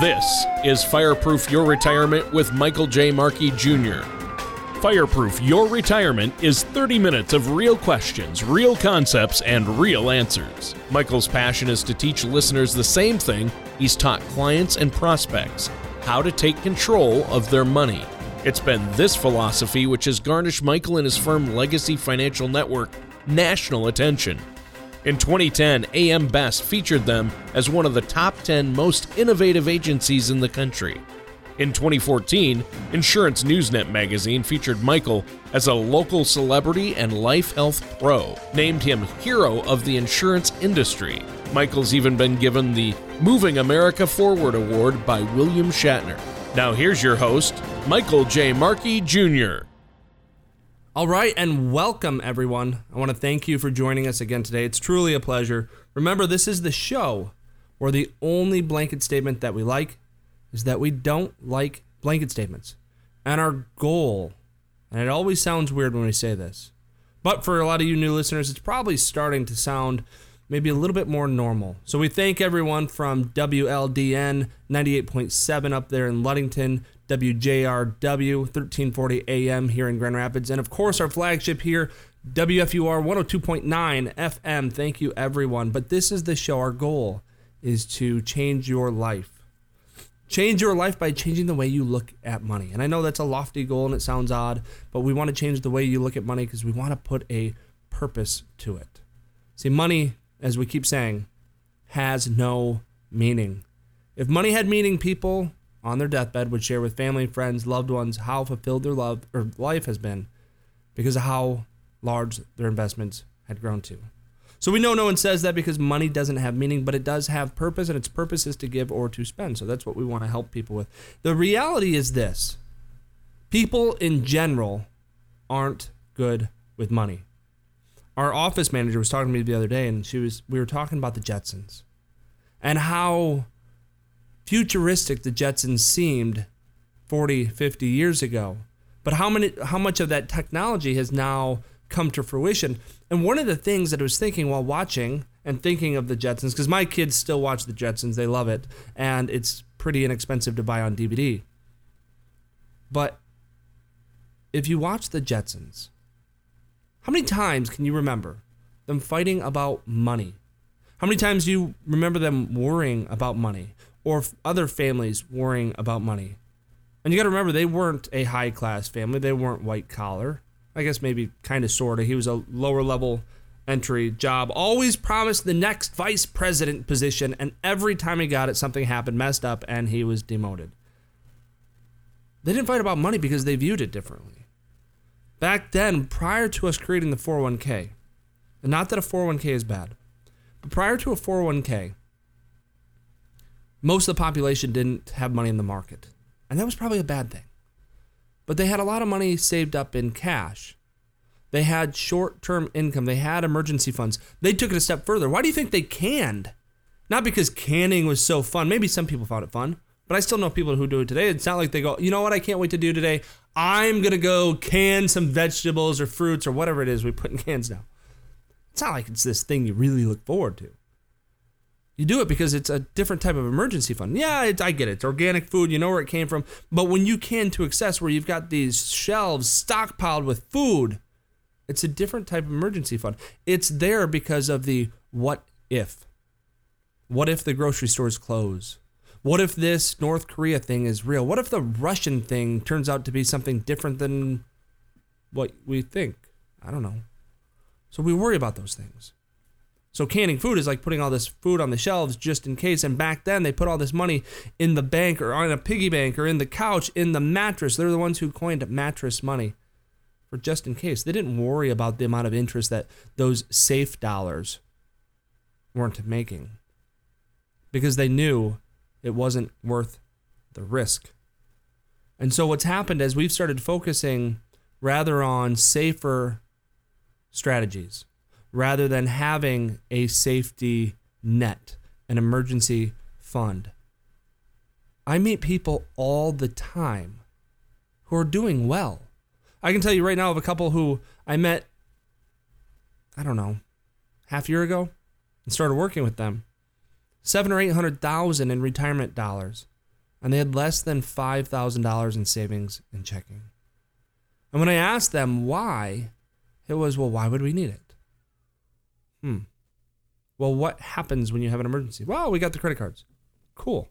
This is Fireproof Your Retirement with Michael J. Markey Jr. Fireproof Your Retirement is 30 minutes of real questions, real concepts, and real answers. Michael's passion is to teach listeners the same thing he's taught clients and prospects how to take control of their money. It's been this philosophy which has garnished Michael and his firm Legacy Financial Network national attention. In 2010, AM Best featured them as one of the top 10 most innovative agencies in the country. In 2014, Insurance Newsnet magazine featured Michael as a local celebrity and life health pro, named him Hero of the Insurance Industry. Michael's even been given the Moving America Forward Award by William Shatner. Now here's your host, Michael J. Markey Jr. All right, and welcome everyone. I want to thank you for joining us again today. It's truly a pleasure. Remember, this is the show where the only blanket statement that we like is that we don't like blanket statements. And our goal, and it always sounds weird when we say this, but for a lot of you new listeners, it's probably starting to sound maybe a little bit more normal. So we thank everyone from WLDN 98.7 up there in Ludington, WJRW 1340 AM here in Grand Rapids, and of course our flagship here, WFUR 102.9 FM. Thank you everyone. But this is the show. Our goal is to change your life. Change your life by changing the way you look at money. And I know that's a lofty goal and it sounds odd, but we want to change the way you look at money because we want to put a purpose to it. See, money, as we keep saying, has no meaning. If money had meaning, people on their deathbed would share with family, friends, loved ones how fulfilled their love or life has been because of how large their investments had grown to. So we know no one says that because money doesn't have meaning, but it does have purpose, and its purpose is to give or to spend. So that's what we want to help people with. The reality is this people in general aren't good with money. Our office manager was talking to me the other day, and she was we were talking about the Jetsons and how futuristic the Jetsons seemed 40, 50 years ago. But how many how much of that technology has now come to fruition? And one of the things that I was thinking while watching and thinking of the Jetsons, because my kids still watch the Jetsons, they love it, and it's pretty inexpensive to buy on DVD. But if you watch the Jetsons, how many times can you remember them fighting about money? How many times do you remember them worrying about money or other families worrying about money? And you got to remember, they weren't a high class family, they weren't white collar. I guess maybe kind of sort of. He was a lower level entry job. Always promised the next vice president position, and every time he got it, something happened, messed up, and he was demoted. They didn't fight about money because they viewed it differently. Back then, prior to us creating the 401k, and not that a 401k is bad, but prior to a 401k, most of the population didn't have money in the market. And that was probably a bad thing but they had a lot of money saved up in cash. They had short term income, they had emergency funds. They took it a step further. Why do you think they canned? Not because canning was so fun. Maybe some people found it fun, but I still know people who do it today. It's not like they go, you know what, I can't wait to do today. I'm going to go can some vegetables or fruits or whatever it is we put in cans now. It's not like it's this thing you really look forward to. You do it because it's a different type of emergency fund. Yeah, it, I get it. It's organic food. You know where it came from. But when you can to excess, where you've got these shelves stockpiled with food, it's a different type of emergency fund. It's there because of the what if. What if the grocery stores close? What if this North Korea thing is real? What if the Russian thing turns out to be something different than what we think? I don't know. So we worry about those things. So canning food is like putting all this food on the shelves just in case. And back then they put all this money in the bank or on a piggy bank or in the couch, in the mattress. They're the ones who coined mattress money for just in case. They didn't worry about the amount of interest that those safe dollars weren't making because they knew it wasn't worth the risk. And so what's happened is we've started focusing rather on safer strategies rather than having a safety net, an emergency fund. I meet people all the time who are doing well. I can tell you right now of a couple who I met, I don't know, half a year ago and started working with them. Seven or eight hundred thousand in retirement dollars. and they had less than $5,000 in savings and checking. And when I asked them why, it was, well, why would we need it? Hmm. Well, what happens when you have an emergency? Well, we got the credit cards. Cool.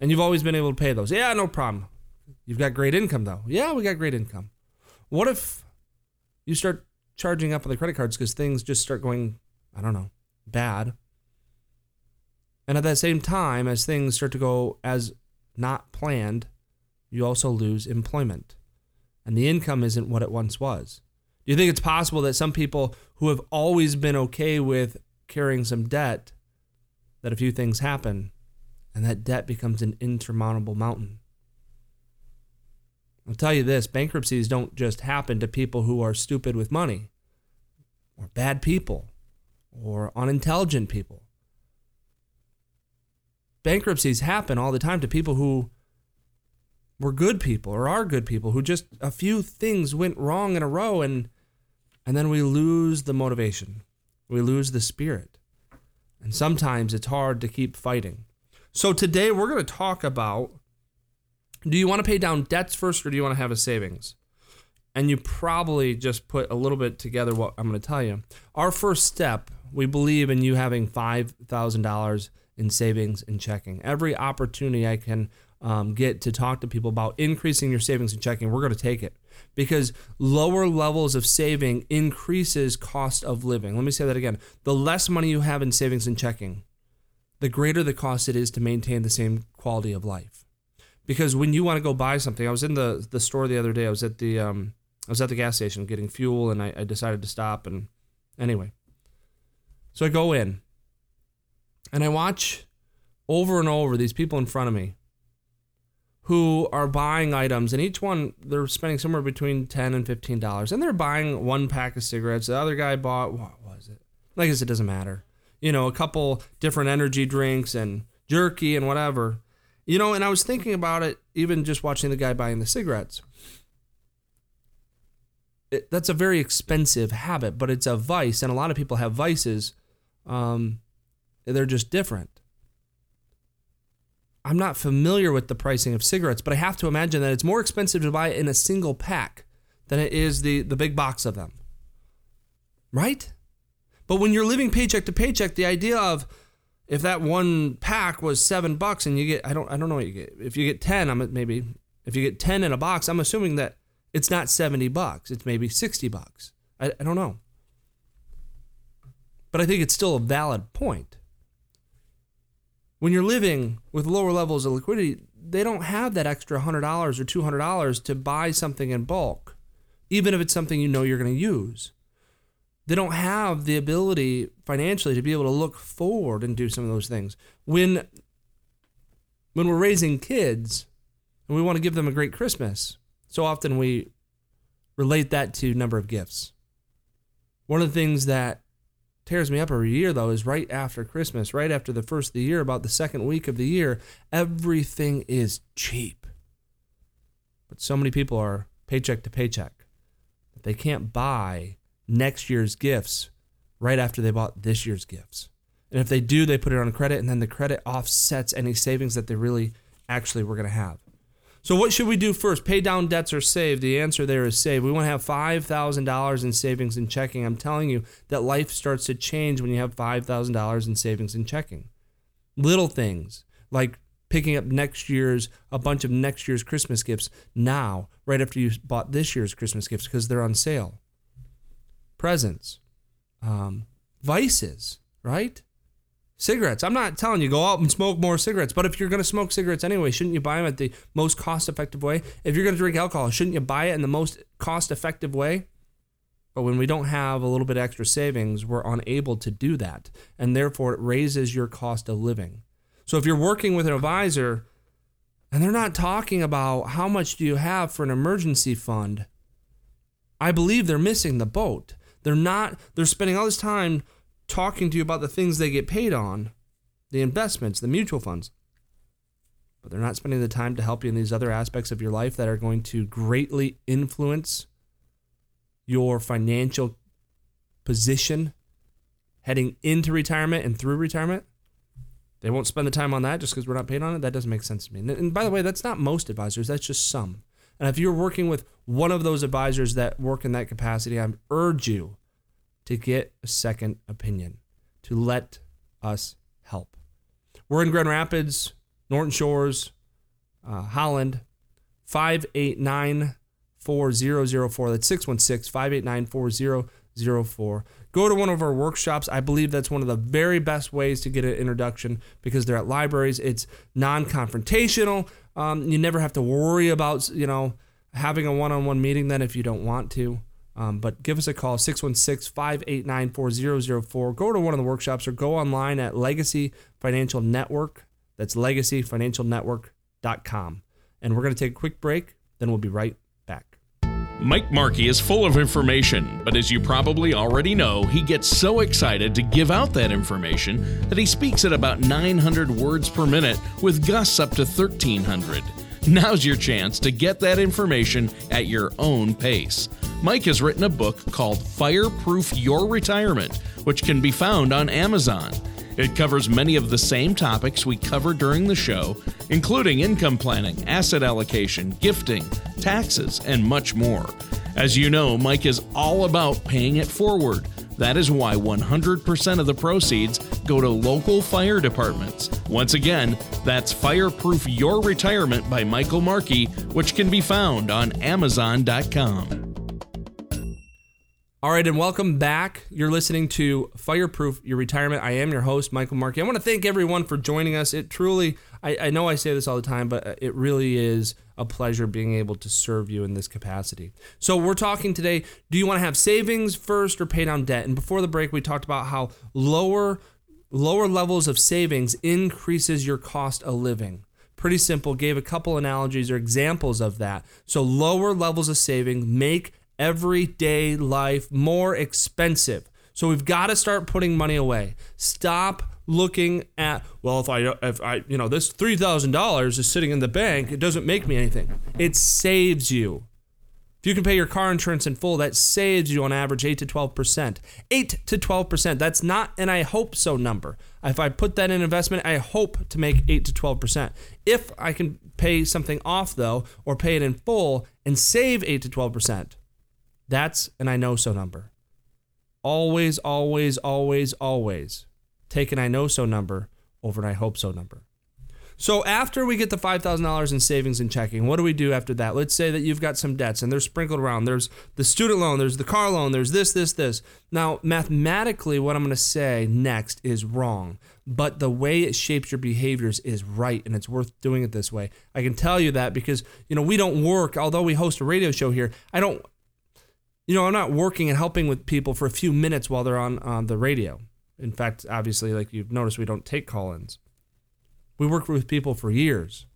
And you've always been able to pay those. Yeah, no problem. You've got great income, though. Yeah, we got great income. What if you start charging up on the credit cards because things just start going, I don't know, bad? And at that same time, as things start to go as not planned, you also lose employment. And the income isn't what it once was. Do you think it's possible that some people who have always been okay with carrying some debt, that a few things happen and that debt becomes an insurmountable mountain? I'll tell you this bankruptcies don't just happen to people who are stupid with money, or bad people, or unintelligent people bankruptcies happen all the time to people who were good people or are good people who just a few things went wrong in a row and and then we lose the motivation. We lose the spirit. And sometimes it's hard to keep fighting. So today we're going to talk about do you want to pay down debts first or do you want to have a savings? And you probably just put a little bit together what I'm going to tell you. Our first step, we believe in you having $5,000 in savings and checking. Every opportunity I can um, get to talk to people about increasing your savings and checking, we're going to take it because lower levels of saving increases cost of living. Let me say that again. The less money you have in savings and checking, the greater the cost it is to maintain the same quality of life. Because when you want to go buy something, I was in the the store the other day. I was at the um, I was at the gas station getting fuel, and I, I decided to stop. And anyway, so I go in, and I watch over and over these people in front of me who are buying items, and each one they're spending somewhere between ten and fifteen dollars, and they're buying one pack of cigarettes. The other guy bought what was it? Like I guess it doesn't matter. You know, a couple different energy drinks and jerky and whatever. You know, and I was thinking about it, even just watching the guy buying the cigarettes. It, that's a very expensive habit, but it's a vice, and a lot of people have vices. Um, they're just different. I'm not familiar with the pricing of cigarettes, but I have to imagine that it's more expensive to buy in a single pack than it is the, the big box of them. Right? But when you're living paycheck to paycheck, the idea of if that one pack was seven bucks and you get I don't I don't know what you get. If you get ten, I'm maybe if you get ten in a box, I'm assuming that it's not 70 bucks. It's maybe 60 bucks. I, I don't know. But I think it's still a valid point when you're living with lower levels of liquidity, they don't have that extra $100 or $200 to buy something in bulk, even if it's something you know you're going to use. They don't have the ability financially to be able to look forward and do some of those things. When when we're raising kids and we want to give them a great Christmas, so often we relate that to number of gifts. One of the things that tears me up every year though is right after Christmas, right after the first of the year, about the second week of the year, everything is cheap. But so many people are paycheck to paycheck that they can't buy next year's gifts right after they bought this year's gifts. And if they do, they put it on credit and then the credit offsets any savings that they really actually were going to have. So, what should we do first? Pay down debts or save? The answer there is save. We want to have $5,000 in savings and checking. I'm telling you that life starts to change when you have $5,000 in savings and checking. Little things like picking up next year's, a bunch of next year's Christmas gifts now, right after you bought this year's Christmas gifts because they're on sale. Presents, um, vices, right? Cigarettes. I'm not telling you go out and smoke more cigarettes, but if you're going to smoke cigarettes anyway, shouldn't you buy them at the most cost effective way? If you're going to drink alcohol, shouldn't you buy it in the most cost effective way? But when we don't have a little bit extra savings, we're unable to do that. And therefore, it raises your cost of living. So if you're working with an advisor and they're not talking about how much do you have for an emergency fund, I believe they're missing the boat. They're not, they're spending all this time talking to you about the things they get paid on, the investments, the mutual funds. But they're not spending the time to help you in these other aspects of your life that are going to greatly influence your financial position heading into retirement and through retirement. they won't spend the time on that just because we're not paid on it. That doesn't make sense to me. And, by the way, that's not most advisors, that's just some. And if you're working with one of those advisors that work in that capacity, I urge you to get a second opinion, to let us help. We're in Grand Rapids, Norton Shores, uh, Holland, 589 4004. That's 616 589 4004. Go to one of our workshops. I believe that's one of the very best ways to get an introduction because they're at libraries. It's non confrontational. Um, you never have to worry about, you know, having a one on one meeting then if you don't want to. Um, but give us a call, 616 589 4004. Go to one of the workshops or go online at Legacy Financial Network. That's legacyfinancialnetwork.com. And we're going to take a quick break, then we'll be right back. Mike Markey is full of information, but as you probably already know, he gets so excited to give out that information that he speaks at about 900 words per minute with gusts up to 1300. Now's your chance to get that information at your own pace. Mike has written a book called Fireproof Your Retirement, which can be found on Amazon. It covers many of the same topics we cover during the show, including income planning, asset allocation, gifting, taxes, and much more. As you know, Mike is all about paying it forward. That is why 100% of the proceeds go to local fire departments. Once again, that's Fireproof Your Retirement by Michael Markey, which can be found on Amazon.com. All right, and welcome back. You're listening to Fireproof Your Retirement. I am your host, Michael Markey. I want to thank everyone for joining us. It truly, I, I, know I say this all the time, but uh, it really is a pleasure being able to serve you in this capacity. So, we're talking today do you want to have savings first or pay down debt? And before the break, we talked about how lower lower levels of savings increases your cost of living pretty simple gave a couple analogies or examples of that so lower levels of saving make everyday life more expensive. So we've got to start putting money away. Stop looking at well if I if I you know this $3000 is sitting in the bank it doesn't make me anything. It saves you. If you can pay your car insurance in full that saves you on average 8 to 12% 8 to 12% that's not an I hope so number. If I put that in investment I hope to make 8 to 12% if I can pay something off though or pay it in full and save 8 to 12% that's an I know so number. Always, always, always, always take an I know so number over an I hope so number. So after we get the $5,000 in savings and checking, what do we do after that? Let's say that you've got some debts and they're sprinkled around. There's the student loan, there's the car loan, there's this, this, this. Now, mathematically, what I'm going to say next is wrong, but the way it shapes your behaviors is right and it's worth doing it this way. I can tell you that because, you know, we don't work, although we host a radio show here, I don't you know, I'm not working and helping with people for a few minutes while they're on, on the radio. In fact, obviously, like you've noticed, we don't take call ins. We work with people for years.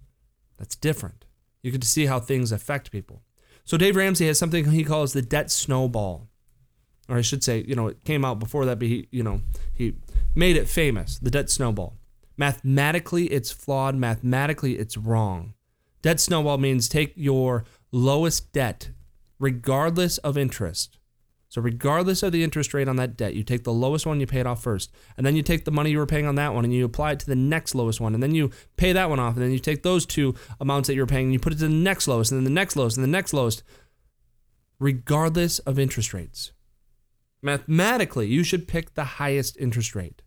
That's different. You get to see how things affect people. So, Dave Ramsey has something he calls the debt snowball. Or I should say, you know, it came out before that, but he, you know, he made it famous the debt snowball. Mathematically, it's flawed. Mathematically, it's wrong. Debt snowball means take your lowest debt regardless of interest. So, regardless of the interest rate on that debt, you take the lowest one, you pay it off first. And then you take the money you were paying on that one and you apply it to the next lowest one. And then you pay that one off. And then you take those two amounts that you're paying and you put it to the next lowest, and then the next lowest, and the next lowest, regardless of interest rates. Mathematically, you should pick the highest interest rate.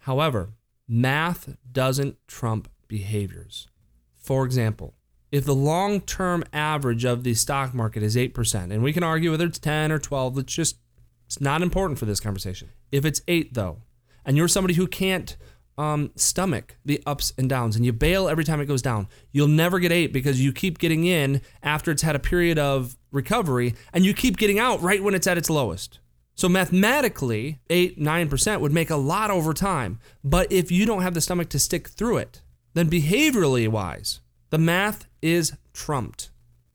However, math doesn't trump behaviors. For example, if the long term average of the stock market is 8%, and we can argue whether it's 10 or 12, it's just, it's not important for this conversation. If it's 8 though, and you're somebody who can't um, stomach the ups and downs and you bail every time it goes down, you'll never get 8 because you keep getting in after it's had a period of recovery and you keep getting out right when it's at its lowest. So mathematically, 8, 9% would make a lot over time. But if you don't have the stomach to stick through it, then behaviorally wise, the math is trumped.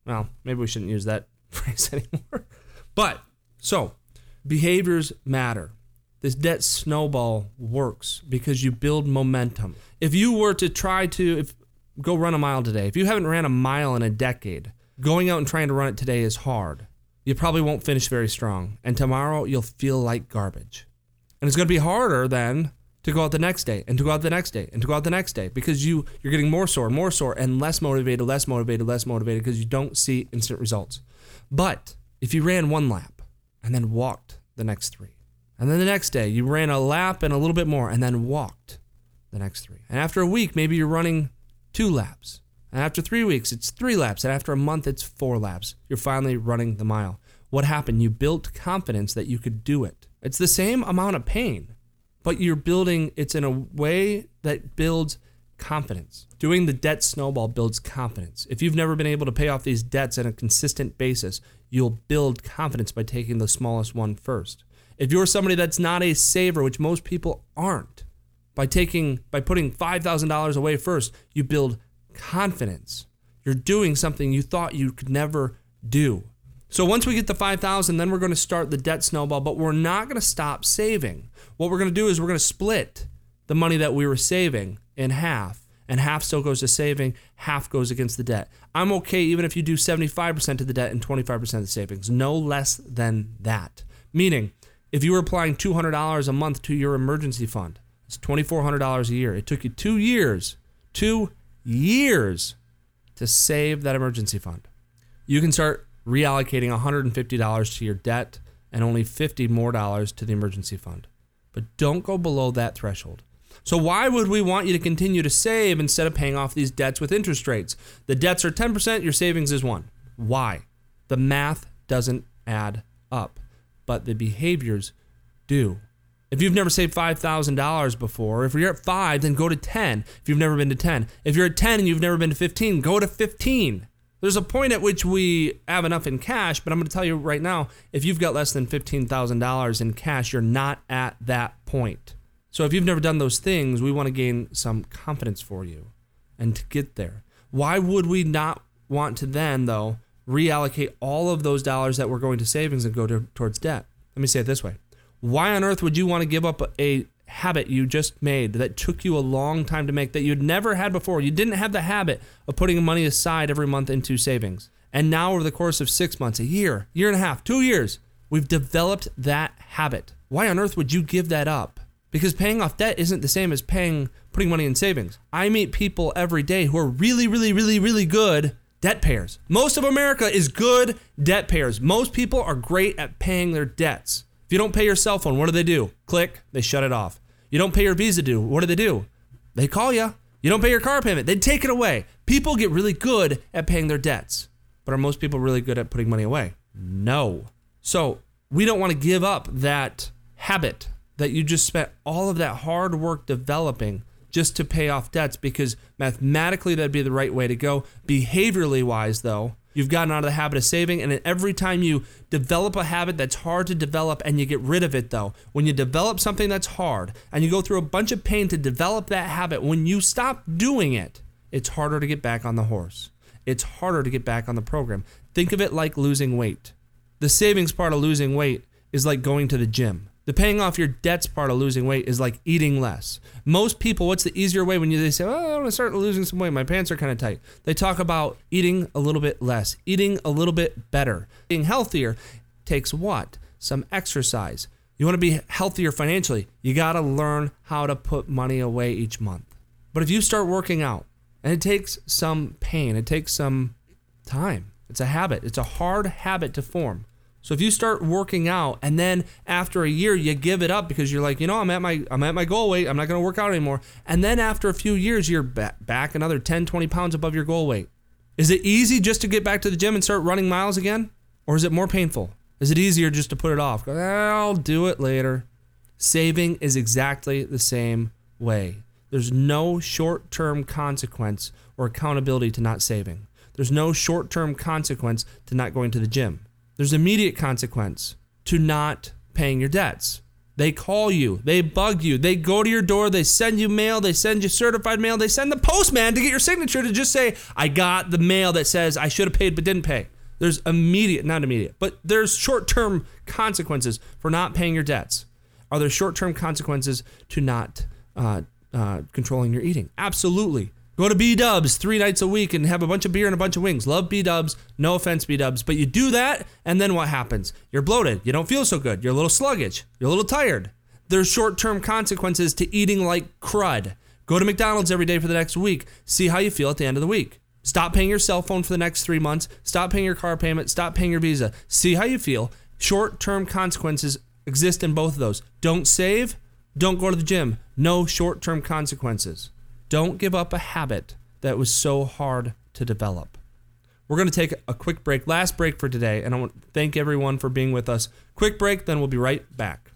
Well, maybe we shouldn't use that phrase anymore. But so behaviors matter. This debt snowball works because you build momentum. If you were to try to if, go run a mile today, if you haven't ran a mile in a decade, going out and trying to run it today is hard. You probably won't finish very strong. And tomorrow you'll feel like garbage. And it's going to be harder then to go out the next day and to go out the next day and to go out the next day because you you're getting more sore, more sore and less motivated, less motivated, less motivated because you don't see instant results. But if you ran one lap and then walked the next 3. And then the next day you ran a lap and a little bit more and then walked the next 3. And after a week maybe you're running 2 laps. And after 3 weeks it's 3 laps and after a month it's 4 laps. You're finally running the mile. What happened? You built confidence that you could do it. It's the same amount of pain but you're building it's in a way that builds confidence. Doing the debt snowball builds confidence. If you've never been able to pay off these debts on a consistent basis, you'll build confidence by taking the smallest one first. If you're somebody that's not a saver, which most people aren't, by taking by putting $5,000 away first, you build confidence. You're doing something you thought you could never do. So once we get the 5,000, then we're going to start the debt snowball, but we're not going to stop saving. What we're going to do is we're going to split the money that we were saving in half, and half still goes to saving, half goes against the debt. I'm okay even if you do 75% of the debt and 25% of the savings, no less than that. Meaning, if you were applying $200 a month to your emergency fund, it's $2,400 a year. It took you two years, two years to save that emergency fund. You can start reallocating $150 to your debt and only 50 more dollars to the emergency fund. But don't go below that threshold. So why would we want you to continue to save instead of paying off these debts with interest rates? The debts are 10%, your savings is 1. Why? The math doesn't add up, but the behaviors do. If you've never saved $5,000 before, if you're at 5, then go to 10. If you've never been to 10. If you're at 10 and you've never been to 15, go to 15. There's a point at which we have enough in cash, but I'm going to tell you right now if you've got less than $15,000 in cash, you're not at that point. So if you've never done those things, we want to gain some confidence for you and to get there. Why would we not want to then, though, reallocate all of those dollars that we're going to savings and go to, towards debt? Let me say it this way Why on earth would you want to give up a habit you just made that took you a long time to make that you'd never had before. You didn't have the habit of putting money aside every month into savings. And now, over the course of six months, a year, year and a half, two years, we've developed that habit. Why on earth would you give that up? Because paying off debt isn't the same as paying putting money in savings. I meet people every day who are really, really, really, really good debt payers. Most of America is good debt payers. Most people are great at paying their debts. If you don't pay your cell phone, what do they do? Click, they shut it off. You don't pay your Visa due, what do they do? They call you. You don't pay your car payment, they take it away. People get really good at paying their debts. But are most people really good at putting money away? No. So we don't want to give up that habit that you just spent all of that hard work developing just to pay off debts because mathematically that'd be the right way to go. Behaviorally wise, though, You've gotten out of the habit of saving, and every time you develop a habit that's hard to develop and you get rid of it, though, when you develop something that's hard and you go through a bunch of pain to develop that habit, when you stop doing it, it's harder to get back on the horse. It's harder to get back on the program. Think of it like losing weight. The savings part of losing weight is like going to the gym. The paying off your debts part of losing weight is like eating less. Most people, what's the easier way when you they say, "Oh, I want to start losing some weight. My pants are kind of tight." They talk about eating a little bit less, eating a little bit better. Being healthier takes what? Some exercise. You want to be healthier financially, you got to learn how to put money away each month. But if you start working out, and it takes some pain, it takes some time. It's a habit. It's a hard habit to form. So if you start working out and then after a year you give it up because you're like, you know, I'm at my I'm at my goal weight, I'm not going to work out anymore. And then after a few years you're back another 10, 20 pounds above your goal weight. Is it easy just to get back to the gym and start running miles again? Or is it more painful? Is it easier just to put it off? Go, I'll do it later. Saving is exactly the same way. There's no short term consequence or accountability to not saving. There's no short term consequence to not going to the gym. There's immediate consequence to not paying your debts. They call you, they bug you, they go to your door, they send you mail, they send you certified mail, they send the postman to get your signature to just say, I got the mail that says I should have paid but didn't pay. There's immediate, not immediate, but there's short term consequences for not paying your debts. Are there short term consequences to not uh, uh, controlling your eating? Absolutely. Go to B Dubs three nights a week and have a bunch of beer and a bunch of wings. Love B Dubs. No offense, B Dubs. But you do that, and then what happens? You're bloated. You don't feel so good. You're a little sluggish. You're a little tired. There's short term consequences to eating like crud. Go to McDonald's every day for the next week. See how you feel at the end of the week. Stop paying your cell phone for the next three months. Stop paying your car payment. Stop paying your visa. See how you feel. Short term consequences exist in both of those. Don't save. Don't go to the gym. No short term consequences. Don't give up a habit that was so hard to develop. We're going to take a quick break, last break for today, and I want to thank everyone for being with us. Quick break, then we'll be right back.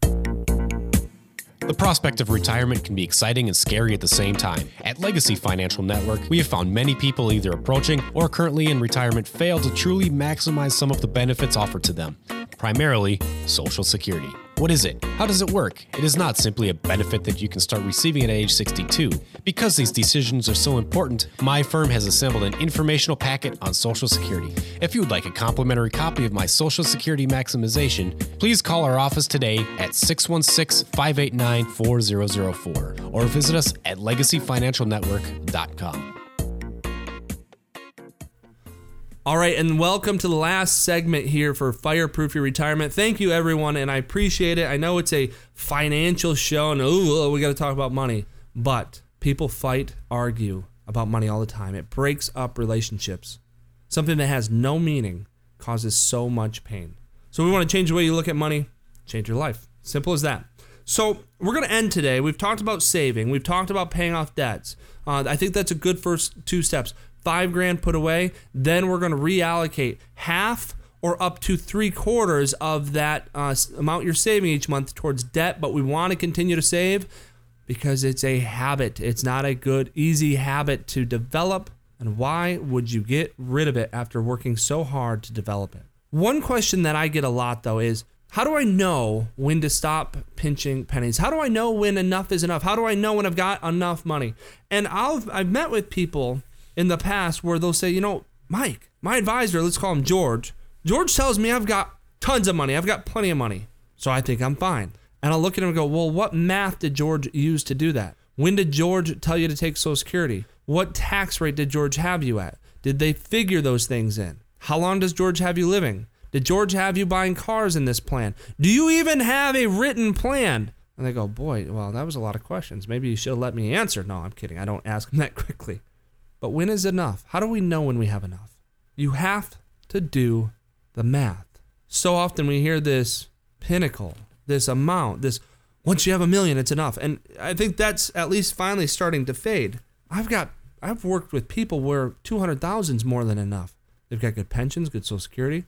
The prospect of retirement can be exciting and scary at the same time. At Legacy Financial Network, we have found many people either approaching or currently in retirement fail to truly maximize some of the benefits offered to them, primarily Social Security. What is it? How does it work? It is not simply a benefit that you can start receiving at age 62. Because these decisions are so important, my firm has assembled an informational packet on Social Security. If you would like a complimentary copy of my Social Security maximization, please call our office today at 616 589 4004 or visit us at legacyfinancialnetwork.com. All right, and welcome to the last segment here for Fireproof Your Retirement. Thank you, everyone, and I appreciate it. I know it's a financial show, and oh, we got to talk about money, but people fight, argue about money all the time. It breaks up relationships. Something that has no meaning causes so much pain. So, we want to change the way you look at money, change your life. Simple as that. So, we're going to end today. We've talked about saving, we've talked about paying off debts. Uh, I think that's a good first two steps five grand put away, then we're going to reallocate half or up to three quarters of that uh, amount you're saving each month towards debt. But we want to continue to save because it's a habit. It's not a good, easy habit to develop. And why would you get rid of it after working so hard to develop it? One question that I get a lot though is how do I know when to stop pinching pennies? How do I know when enough is enough? How do I know when I've got enough money? And I've I've met with people in the past where they'll say, you know, Mike, my advisor, let's call him George. George tells me I've got tons of money. I've got plenty of money. So I think I'm fine. And I'll look at him and go, well, what math did George use to do that? When did George tell you to take Social Security? What tax rate did George have you at? Did they figure those things in? How long does George have you living? Did George have you buying cars in this plan? Do you even have a written plan? And they go, boy, well, that was a lot of questions. Maybe you should have let me answer. No, I'm kidding. I don't ask them that quickly. But when is enough? How do we know when we have enough? You have to do the math. So often we hear this pinnacle, this amount, this once you have a million, it's enough. And I think that's at least finally starting to fade. I've got I've worked with people where 200,000 is more than enough. They've got good pensions, good social security,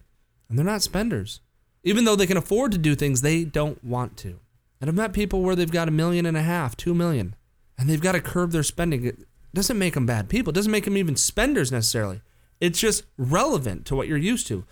and they're not spenders. Even though they can afford to do things, they don't want to. And I've met people where they've got a million and a half, two million, and they've got to curb their spending It doesn't make them bad people. It doesn't make them even spenders necessarily. It's just relevant to what you're used to.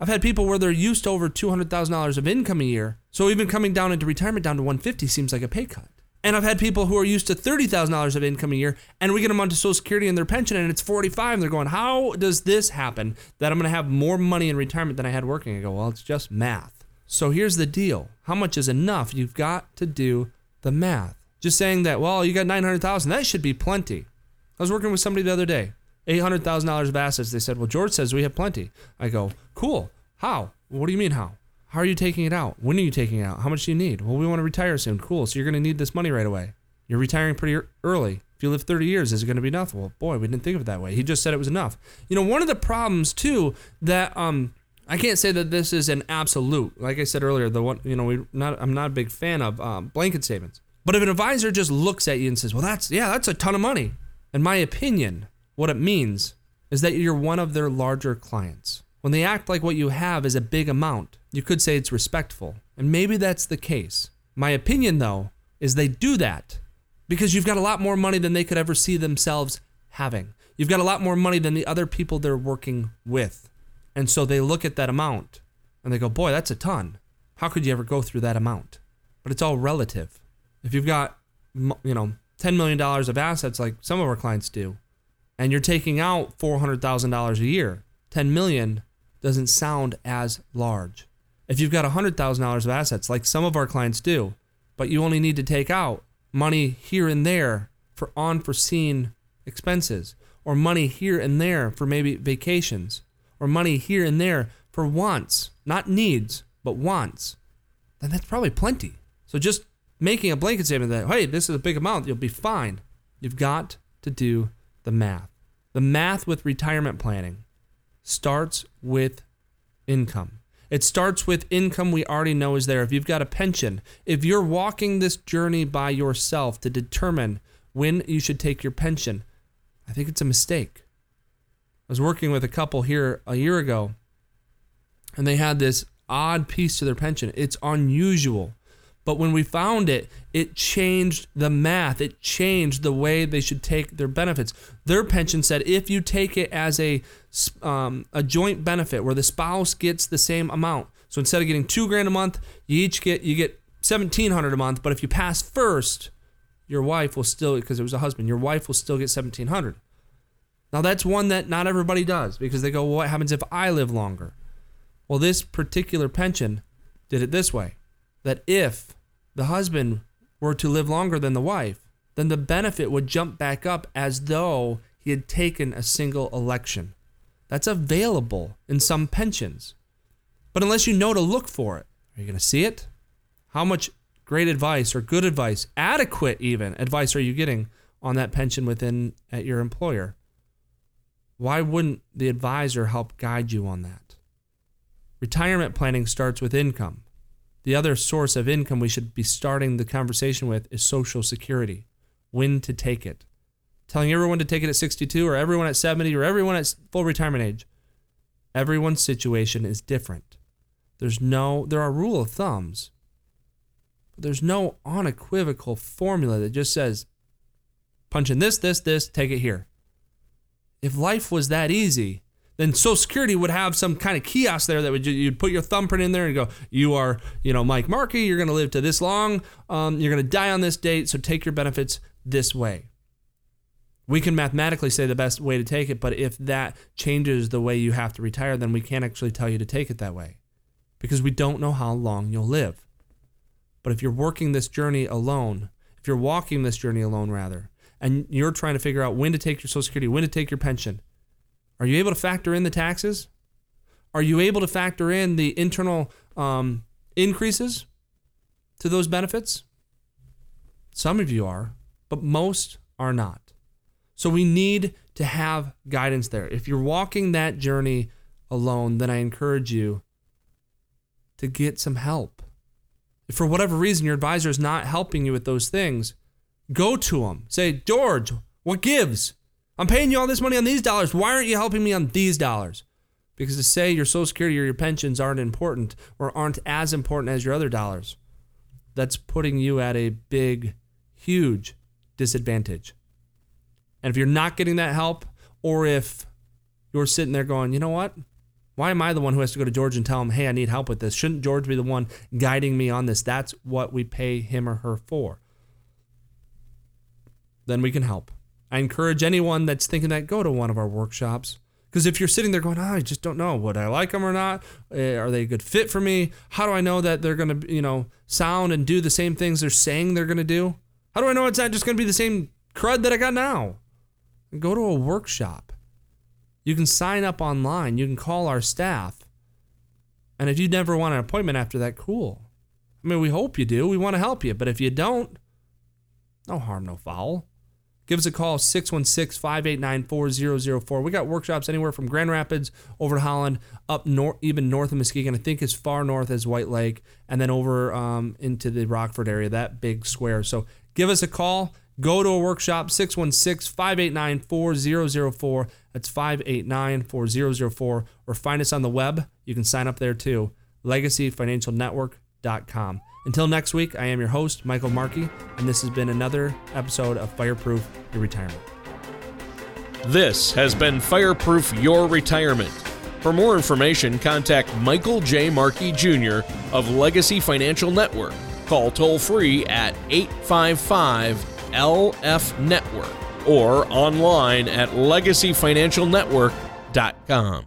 I've had people where they're used to over $200,000 of income a year. So even coming down into retirement down to 150 seems like a pay cut. And I've had people who are used to $30,000 of income a year and we get them onto Social Security and their pension and it's 45 and they're going, "How does this happen that I'm going to have more money in retirement than I had working?" I go, "Well, it's just math." So here's the deal. How much is enough? You've got to do the math. Just saying that, well, you got 900,000, that should be plenty. I was working with somebody the other day, $800,000 of assets. They said, Well, George says we have plenty. I go, Cool. How? What do you mean, how? How are you taking it out? When are you taking it out? How much do you need? Well, we want to retire soon. Cool. So you're going to need this money right away. You're retiring pretty early. If you live 30 years, is it going to be enough? Well, boy, we didn't think of it that way. He just said it was enough. You know, one of the problems too that um I can't say that this is an absolute. Like I said earlier, the one you know we not I'm not a big fan of um, blanket statements. But if an advisor just looks at you and says, "Well, that's yeah, that's a ton of money," In my opinion, what it means is that you're one of their larger clients. When they act like what you have is a big amount, you could say it's respectful. And maybe that's the case. My opinion, though, is they do that because you've got a lot more money than they could ever see themselves having. You've got a lot more money than the other people they're working with. And so they look at that amount and they go, boy, that's a ton. How could you ever go through that amount? But it's all relative. If you've got, you know, $10 million of assets like some of our clients do, and you're taking out $400,000 a year, 10 million doesn't sound as large. If you've got $100,000 of assets like some of our clients do, but you only need to take out money here and there for unforeseen expenses, or money here and there for maybe vacations, or money here and there for wants, not needs, but wants. then that's probably plenty. So just making a blanket statement that, hey, this is a big amount, you'll be fine. You've got to do the math. The math with retirement planning starts with income. It starts with income we already know is there. If you've got a pension, if you're walking this journey by yourself to determine when you should take your pension, I think it's a mistake. I was working with a couple here a year ago, and they had this odd piece to their pension. It's unusual. But when we found it, it changed the math. It changed the way they should take their benefits. Their pension said if you take it as a um, a joint benefit where the spouse gets the same amount, so instead of getting two grand a month, you each get you get seventeen hundred a month. But if you pass first, your wife will still because it was a husband. Your wife will still get seventeen hundred. Now that's one that not everybody does because they go, well, what happens if I live longer? Well, this particular pension did it this way that if the husband were to live longer than the wife, then the benefit would jump back up as though he had taken a single election. That's available in some pensions. But unless you know to look for it, are you going to see it? How much great advice or good advice, adequate even advice are you getting on that pension within at your employer? Why wouldn't the advisor help guide you on that? Retirement planning starts with income. The other source of income we should be starting the conversation with is Social Security. When to take it. Telling everyone to take it at 62 or everyone at 70 or everyone at full retirement age. Everyone's situation is different. There's no, there are rule of thumbs, but there's no unequivocal formula that just says, punch in this, this, this, take it here. If life was that easy, then Social Security would have some kind of kiosk there that would you'd put your thumbprint in there and go, you are, you know, Mike Markey. You're going to live to this long. Um, you're going to die on this date. So take your benefits this way. We can mathematically say the best way to take it, but if that changes the way you have to retire, then we can't actually tell you to take it that way because we don't know how long you'll live. But if you're working this journey alone, if you're walking this journey alone, rather, and you're trying to figure out when to take your Social Security, when to take your pension, are you able to factor in the taxes? Are you able to factor in the internal um, increases to those benefits? Some of you are, but most are not. So we need to have guidance there. If you're walking that journey alone, then I encourage you to get some help. If for whatever reason your advisor is not helping you with those things, go to them. Say, George, what gives? I'm paying you all this money on these dollars. Why aren't you helping me on these dollars? Because to say your Social Security or your pensions aren't important or aren't as important as your other dollars, that's putting you at a big, huge disadvantage. And if you're not getting that help, or if you're sitting there going, you know what? Why am I the one who has to go to George and tell him, hey, I need help with this? Shouldn't George be the one guiding me on this? That's what we pay him or her for. Then we can help. I encourage anyone that's thinking that go to one of our workshops. Because if you're sitting there going, oh, I just don't know, would I like them or not? Eh, are they a good fit for me? How do I know that they're going to, you know, sound and do the same things they're saying they're going to do? How do I know it's not just going to be the same crud that I got now? Go to a workshop. You can sign up online. You can call our staff. And if you never want an appointment after that, cool. I mean, we hope you do. We want to help you. But if you don't, no harm, no foul. Give us a call, 616 589 4004. We got workshops anywhere from Grand Rapids over to Holland, up north, even north of Muskegon. I think as far north as White Lake, and then over um, into the Rockford area, that big square. So give us a call. Go to a workshop, 616 589 4004. That's 589 4004. Or find us on the web. You can sign up there too. LegacyFinancialNetwork.com. Until next week, I am your host, Michael Markey, and this has been another episode of Fireproof Your Retirement. This has been Fireproof Your Retirement. For more information, contact Michael J. Markey Jr. of Legacy Financial Network. Call toll free at 855 LF Network or online at legacyfinancialnetwork.com.